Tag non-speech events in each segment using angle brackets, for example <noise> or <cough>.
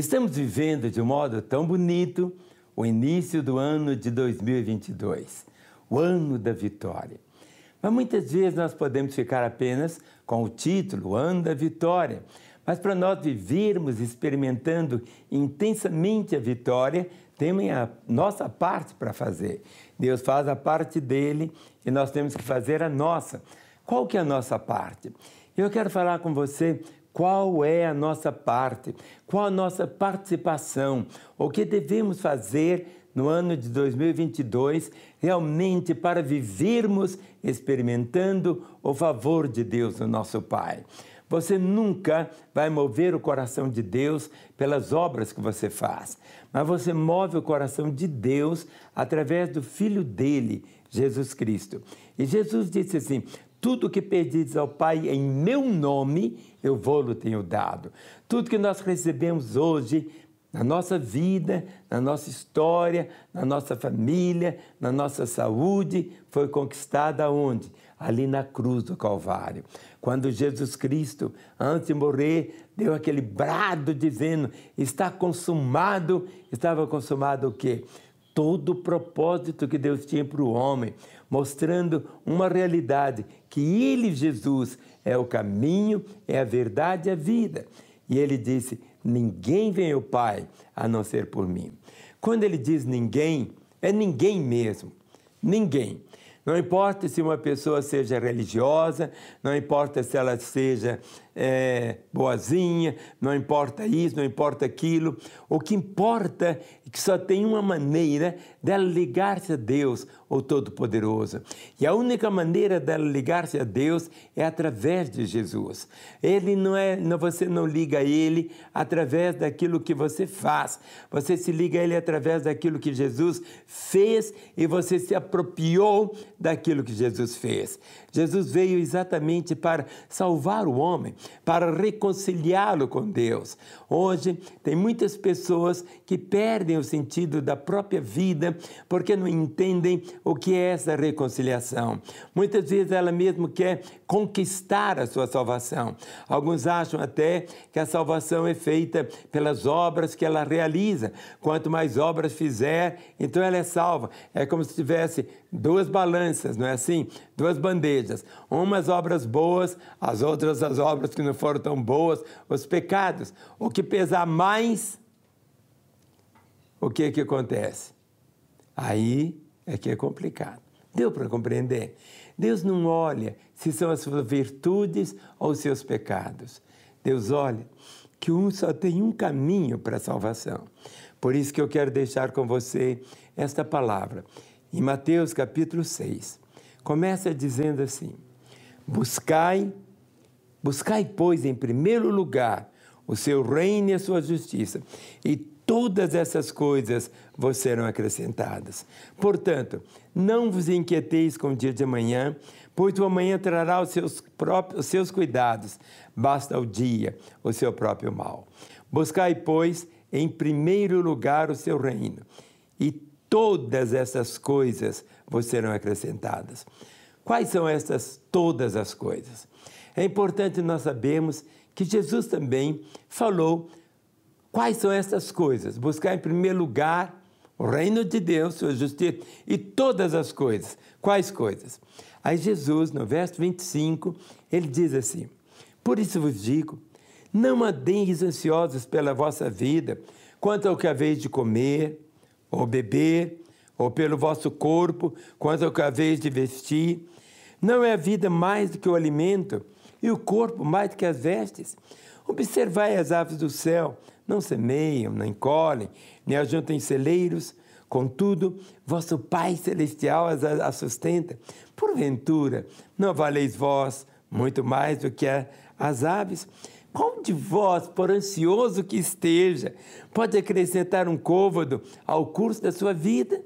Estamos vivendo de um modo tão bonito o início do ano de 2022, o ano da vitória. Mas muitas vezes nós podemos ficar apenas com o título, o ano da vitória. Mas para nós vivermos experimentando intensamente a vitória, temos a nossa parte para fazer. Deus faz a parte dele e nós temos que fazer a nossa. Qual que é a nossa parte? Eu quero falar com você qual é a nossa parte, qual a nossa participação, o que devemos fazer no ano de 2022 realmente para vivermos experimentando o favor de Deus, o nosso Pai. Você nunca vai mover o coração de Deus pelas obras que você faz, mas você move o coração de Deus através do Filho dele, Jesus Cristo. E Jesus disse assim: tudo que pedis ao Pai em meu nome, eu vou-lo tenho dado. Tudo que nós recebemos hoje, na nossa vida, na nossa história, na nossa família, na nossa saúde, foi conquistada onde? Ali na cruz do Calvário. Quando Jesus Cristo, antes de morrer, deu aquele brado dizendo: Está consumado. Estava consumado o quê? todo o propósito que Deus tinha para o homem, mostrando uma realidade que Ele, Jesus, é o caminho, é a verdade e a vida. E ele disse: Ninguém vem ao Pai a não ser por mim. Quando ele diz ninguém, é ninguém mesmo. Ninguém. Não importa se uma pessoa seja religiosa, não importa se ela seja é, boazinha, não importa isso, não importa aquilo. O que importa é que só tem uma maneira dela ligar-se a Deus, o Todo-Poderoso. E a única maneira dela ligar-se a Deus é através de Jesus. Ele não é, você não liga a Ele através daquilo que você faz. Você se liga a Ele através daquilo que Jesus fez e você se apropriou daquilo que Jesus fez. Jesus veio exatamente para salvar o homem, para reconciliá-lo com Deus. Hoje, tem muitas pessoas que perdem o sentido da própria vida porque não entendem o que é essa reconciliação. Muitas vezes ela mesmo quer conquistar a sua salvação. Alguns acham até que a salvação é feita pelas obras que ela realiza. Quanto mais obras fizer, então ela é salva. É como se tivesse duas balanças, não é assim? Duas bandejas. Umas obras boas, as outras as obras que não foram tão boas, os pecados. O que pesar mais, o que que acontece? Aí é que é complicado. Deu para compreender? Deus não olha se são as suas virtudes ou os seus pecados. Deus olha que um só tem um caminho para a salvação. Por isso que eu quero deixar com você esta palavra. Em Mateus capítulo 6, começa dizendo assim: Buscai, buscai, pois, em primeiro lugar o seu reino e a sua justiça, e todas essas coisas vos serão acrescentadas. Portanto, não vos inquieteis com o dia de amanhã, pois o amanhã trará os seus, próprios, os seus cuidados, basta o dia o seu próprio mal. Buscai, pois, em primeiro lugar o seu reino, e todas essas coisas vos serão acrescentadas. Quais são essas todas as coisas? É importante nós sabermos que Jesus também falou quais são essas coisas. Buscar em primeiro lugar o reino de Deus, sua justiça e todas as coisas. Quais coisas? Aí Jesus, no verso 25, ele diz assim: Por isso vos digo, não andeis ansiosos pela vossa vida, quanto ao que haveis de comer ou beber, ou pelo vosso corpo, quanto ao que haveis de vestir. Não é a vida mais do que o alimento, e o corpo mais do que as vestes? Observai as aves do céu, não semeiam, nem colhem, nem ajuntam celeiros, contudo, vosso Pai Celestial as, as sustenta. Porventura, não valeis vós muito mais do que a, as aves? Qual de vós, por ansioso que esteja, pode acrescentar um côvado ao curso da sua vida?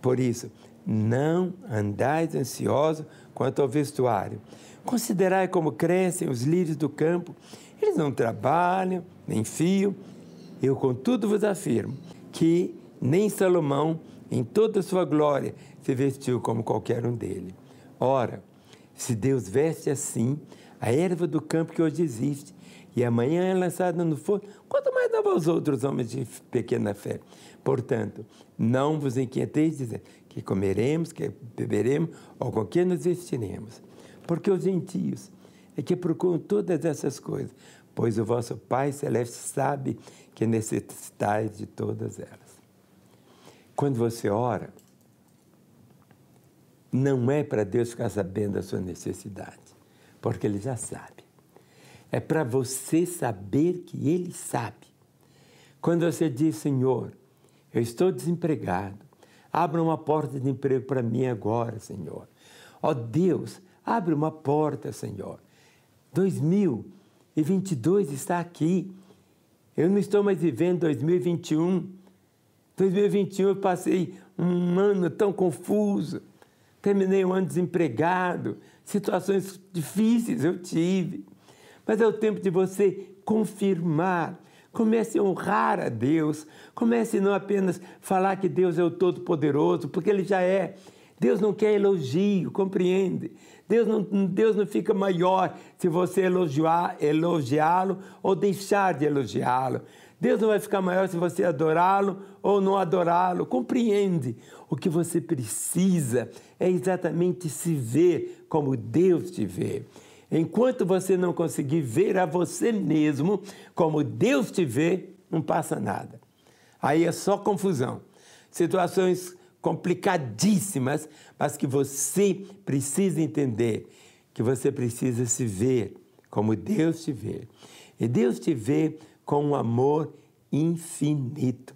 Por isso, não andais ansioso quanto ao vestuário. Considerai como crescem os lírios do campo. Eles não trabalham, nem fiam. Eu, contudo, vos afirmo que nem Salomão, em toda a sua glória, se vestiu como qualquer um dele. Ora, se Deus veste assim a erva do campo que hoje existe, e amanhã é lançada no forno, quanto mais dava aos outros homens de pequena fé. Portanto, não vos inquieteis dizendo que comeremos, que beberemos, ou com que nos vestiremos. Porque os gentios é que procuram todas essas coisas, pois o vosso Pai Celeste sabe que necessitais de todas elas. Quando você ora, não é para Deus ficar sabendo da sua necessidade, porque Ele já sabe. É para você saber que Ele sabe. Quando você diz, Senhor, eu estou desempregado, abra uma porta de emprego para mim agora, Senhor. Ó Deus, abre uma porta, Senhor. 2022 está aqui. Eu não estou mais vivendo 2021. 2021 eu passei um ano tão confuso. Terminei um ano desempregado. Situações difíceis eu tive. Mas é o tempo de você confirmar. Comece a honrar a Deus. Comece não apenas falar que Deus é o Todo-Poderoso, porque Ele já é. Deus não quer elogio, compreende? Deus não, Deus não fica maior se você elogiar, elogiá-lo ou deixar de elogiá-lo. Deus não vai ficar maior se você adorá-lo ou não adorá-lo. Compreende? O que você precisa é exatamente se ver como Deus te vê. Enquanto você não conseguir ver a você mesmo como Deus te vê, não passa nada. Aí é só confusão. Situações complicadíssimas, mas que você precisa entender que você precisa se ver como Deus te vê. E Deus te vê com um amor infinito.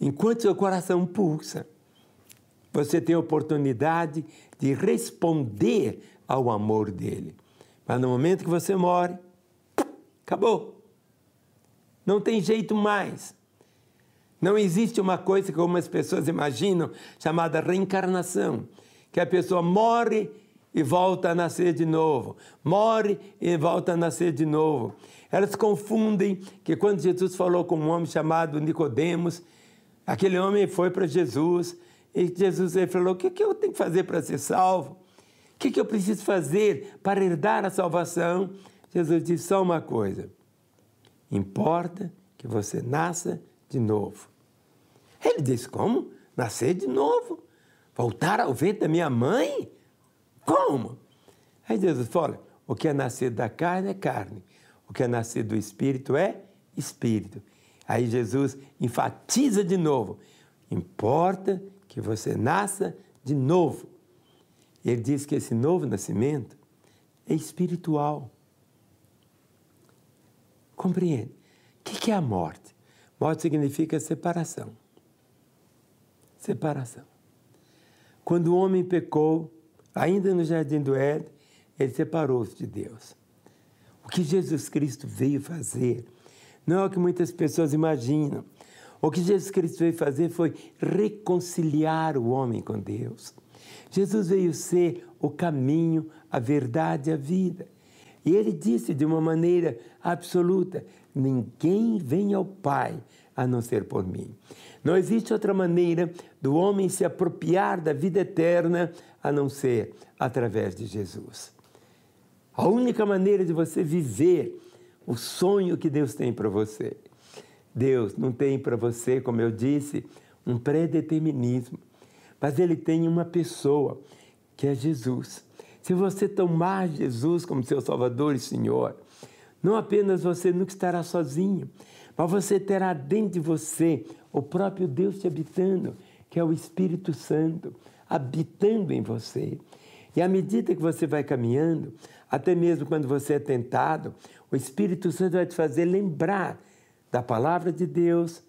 Enquanto seu coração pulsa, você tem a oportunidade de responder ao amor dele. Mas no momento que você morre, acabou. Não tem jeito mais. Não existe uma coisa que algumas pessoas imaginam chamada reencarnação, que a pessoa morre e volta a nascer de novo, morre e volta a nascer de novo. Elas confundem que quando Jesus falou com um homem chamado Nicodemos, aquele homem foi para Jesus e Jesus ele falou: "O que, que eu tenho que fazer para ser salvo? O que, que eu preciso fazer para herdar a salvação?" Jesus disse só uma coisa: importa que você nasça de novo. Ele disse: Como? Nascer de novo? Voltar ao ventre da minha mãe? Como? Aí Jesus fala: O que é nascido da carne é carne, o que é nascido do espírito é espírito. Aí Jesus enfatiza de novo: Importa que você nasça de novo. Ele diz que esse novo nascimento é espiritual. Compreende? O que é a morte? Morte significa separação. Separação. Quando o homem pecou, ainda no jardim do Éden, ele separou-se de Deus. O que Jesus Cristo veio fazer não é o que muitas pessoas imaginam. O que Jesus Cristo veio fazer foi reconciliar o homem com Deus. Jesus veio ser o caminho, a verdade e a vida. E ele disse de uma maneira absoluta: Ninguém vem ao Pai a não ser por mim. Não existe outra maneira do homem se apropriar da vida eterna a não ser através de Jesus. A única maneira de você viver o sonho que Deus tem para você. Deus não tem para você, como eu disse, um pré-determinismo, mas Ele tem uma pessoa, que é Jesus. Se você tomar Jesus como seu Salvador e Senhor, não apenas você nunca estará sozinho, mas você terá dentro de você o próprio Deus te habitando, que é o Espírito Santo, habitando em você. E à medida que você vai caminhando, até mesmo quando você é tentado, o Espírito Santo vai te fazer lembrar da palavra de Deus.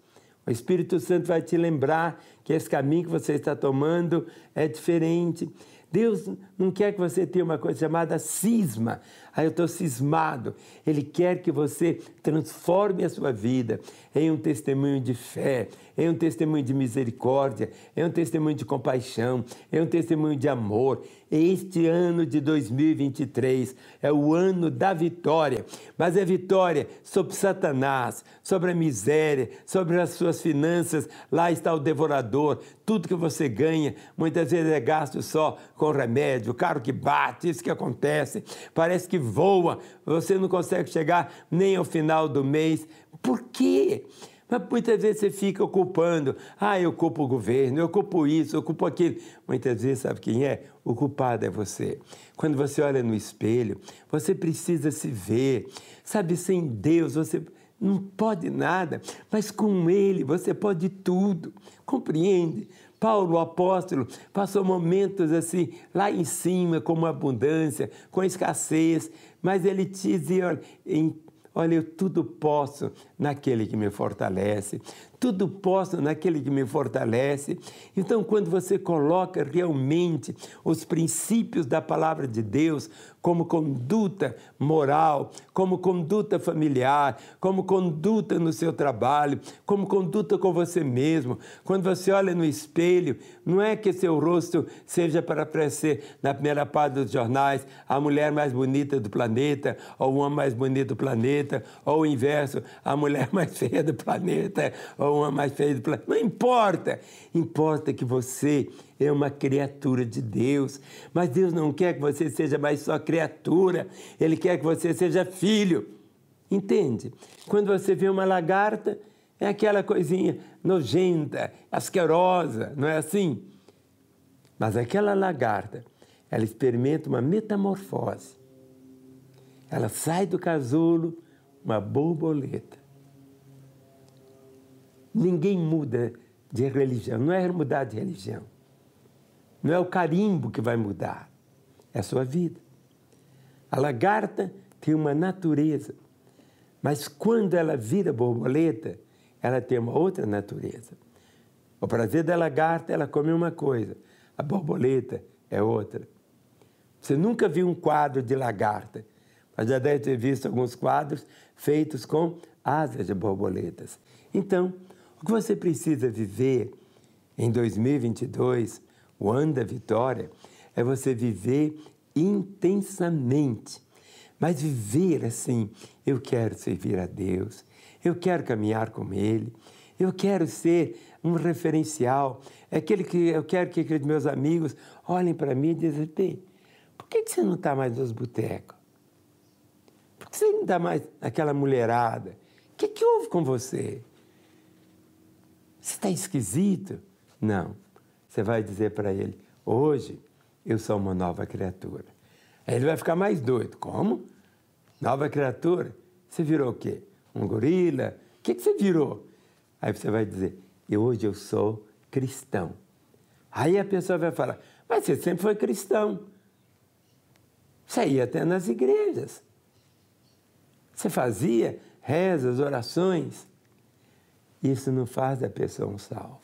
O Espírito Santo vai te lembrar que esse caminho que você está tomando é diferente. Deus não quer que você tenha uma coisa chamada cisma. Ah, eu estou cismado. Ele quer que você transforme a sua vida em um testemunho de fé, em um testemunho de misericórdia, em um testemunho de compaixão, em um testemunho de amor. Este ano de 2023 é o ano da vitória, mas é vitória sobre Satanás, sobre a miséria, sobre as suas finanças. Lá está o devorador tudo que você ganha, muitas vezes é gasto só com remédio, o carro que bate, isso que acontece, parece que voa, você não consegue chegar nem ao final do mês. Por quê? Mas muitas vezes você fica ocupando. Ah, eu culpo o governo, eu culpo isso, eu culpo aquilo. Muitas vezes, sabe quem é? O culpado é você. Quando você olha no espelho, você precisa se ver. Sabe, sem Deus, você não pode nada, mas com Ele você pode tudo. Compreende? Paulo, o apóstolo, passou momentos assim, lá em cima, com abundância, com escassez, mas ele dizia: olha, em Olha, eu tudo posso naquele que me fortalece. Tudo posso naquele que me fortalece. Então, quando você coloca realmente os princípios da palavra de Deus como conduta moral, como conduta familiar, como conduta no seu trabalho, como conduta com você mesmo, quando você olha no espelho, não é que seu rosto seja para aparecer na primeira página dos jornais a mulher mais bonita do planeta, ou uma mais bonita do planeta, ou o inverso, a mulher <laughs> mais feia do planeta, ou ou uma mais feia do planeta. Não importa. Importa que você é uma criatura de Deus. Mas Deus não quer que você seja mais só criatura. Ele quer que você seja filho. Entende? Quando você vê uma lagarta, é aquela coisinha nojenta, asquerosa, não é assim? Mas aquela lagarta, ela experimenta uma metamorfose. Ela sai do casulo uma borboleta. Ninguém muda de religião, não é mudar de religião. Não é o carimbo que vai mudar, é a sua vida. A lagarta tem uma natureza, mas quando ela vira borboleta, ela tem uma outra natureza. O prazer da lagarta, ela come uma coisa, a borboleta é outra. Você nunca viu um quadro de lagarta, mas já deve ter visto alguns quadros feitos com asas de borboletas. Então, o que você precisa viver em 2022, o ano da vitória, é você viver intensamente. Mas viver assim, eu quero servir a Deus, eu quero caminhar com Ele, eu quero ser um referencial. É aquele que eu quero que aqueles meus amigos olhem para mim e dizem: por que você não está mais nos botecos? Por que você não está mais naquela mulherada? O que, que houve com você? Você está esquisito? Não. Você vai dizer para ele: hoje eu sou uma nova criatura. Aí ele vai ficar mais doido. Como? Nova criatura? Você virou o quê? Um gorila? O que, que você virou? Aí você vai dizer: e hoje eu sou cristão. Aí a pessoa vai falar: mas você sempre foi cristão. Você ia até nas igrejas. Você fazia rezas, orações. Isso não faz da pessoa um salvo.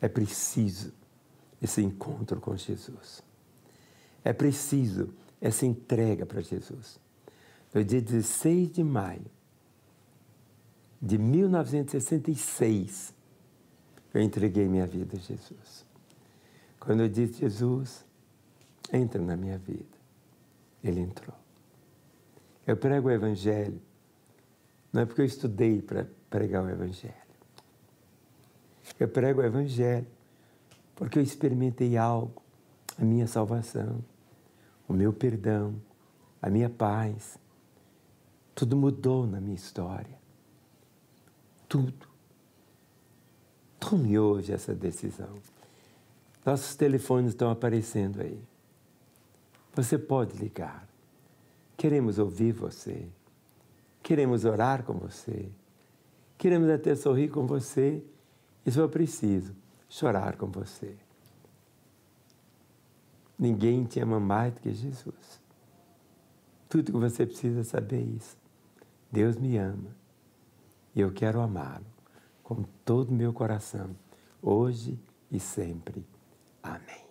É preciso esse encontro com Jesus. É preciso essa entrega para Jesus. No dia 16 de maio de 1966, eu entreguei minha vida a Jesus. Quando eu disse, Jesus, entra na minha vida, ele entrou. Eu prego o Evangelho não é porque eu estudei para pregar o Evangelho. Eu prego o Evangelho porque eu experimentei algo, a minha salvação, o meu perdão, a minha paz. Tudo mudou na minha história. Tudo. Tome hoje essa decisão. Nossos telefones estão aparecendo aí. Você pode ligar. Queremos ouvir você. Queremos orar com você. Queremos até sorrir com você. E se for preciso, chorar com você. Ninguém te ama mais do que Jesus. Tudo que você precisa saber é isso. Deus me ama e eu quero amá-lo com todo o meu coração, hoje e sempre. Amém.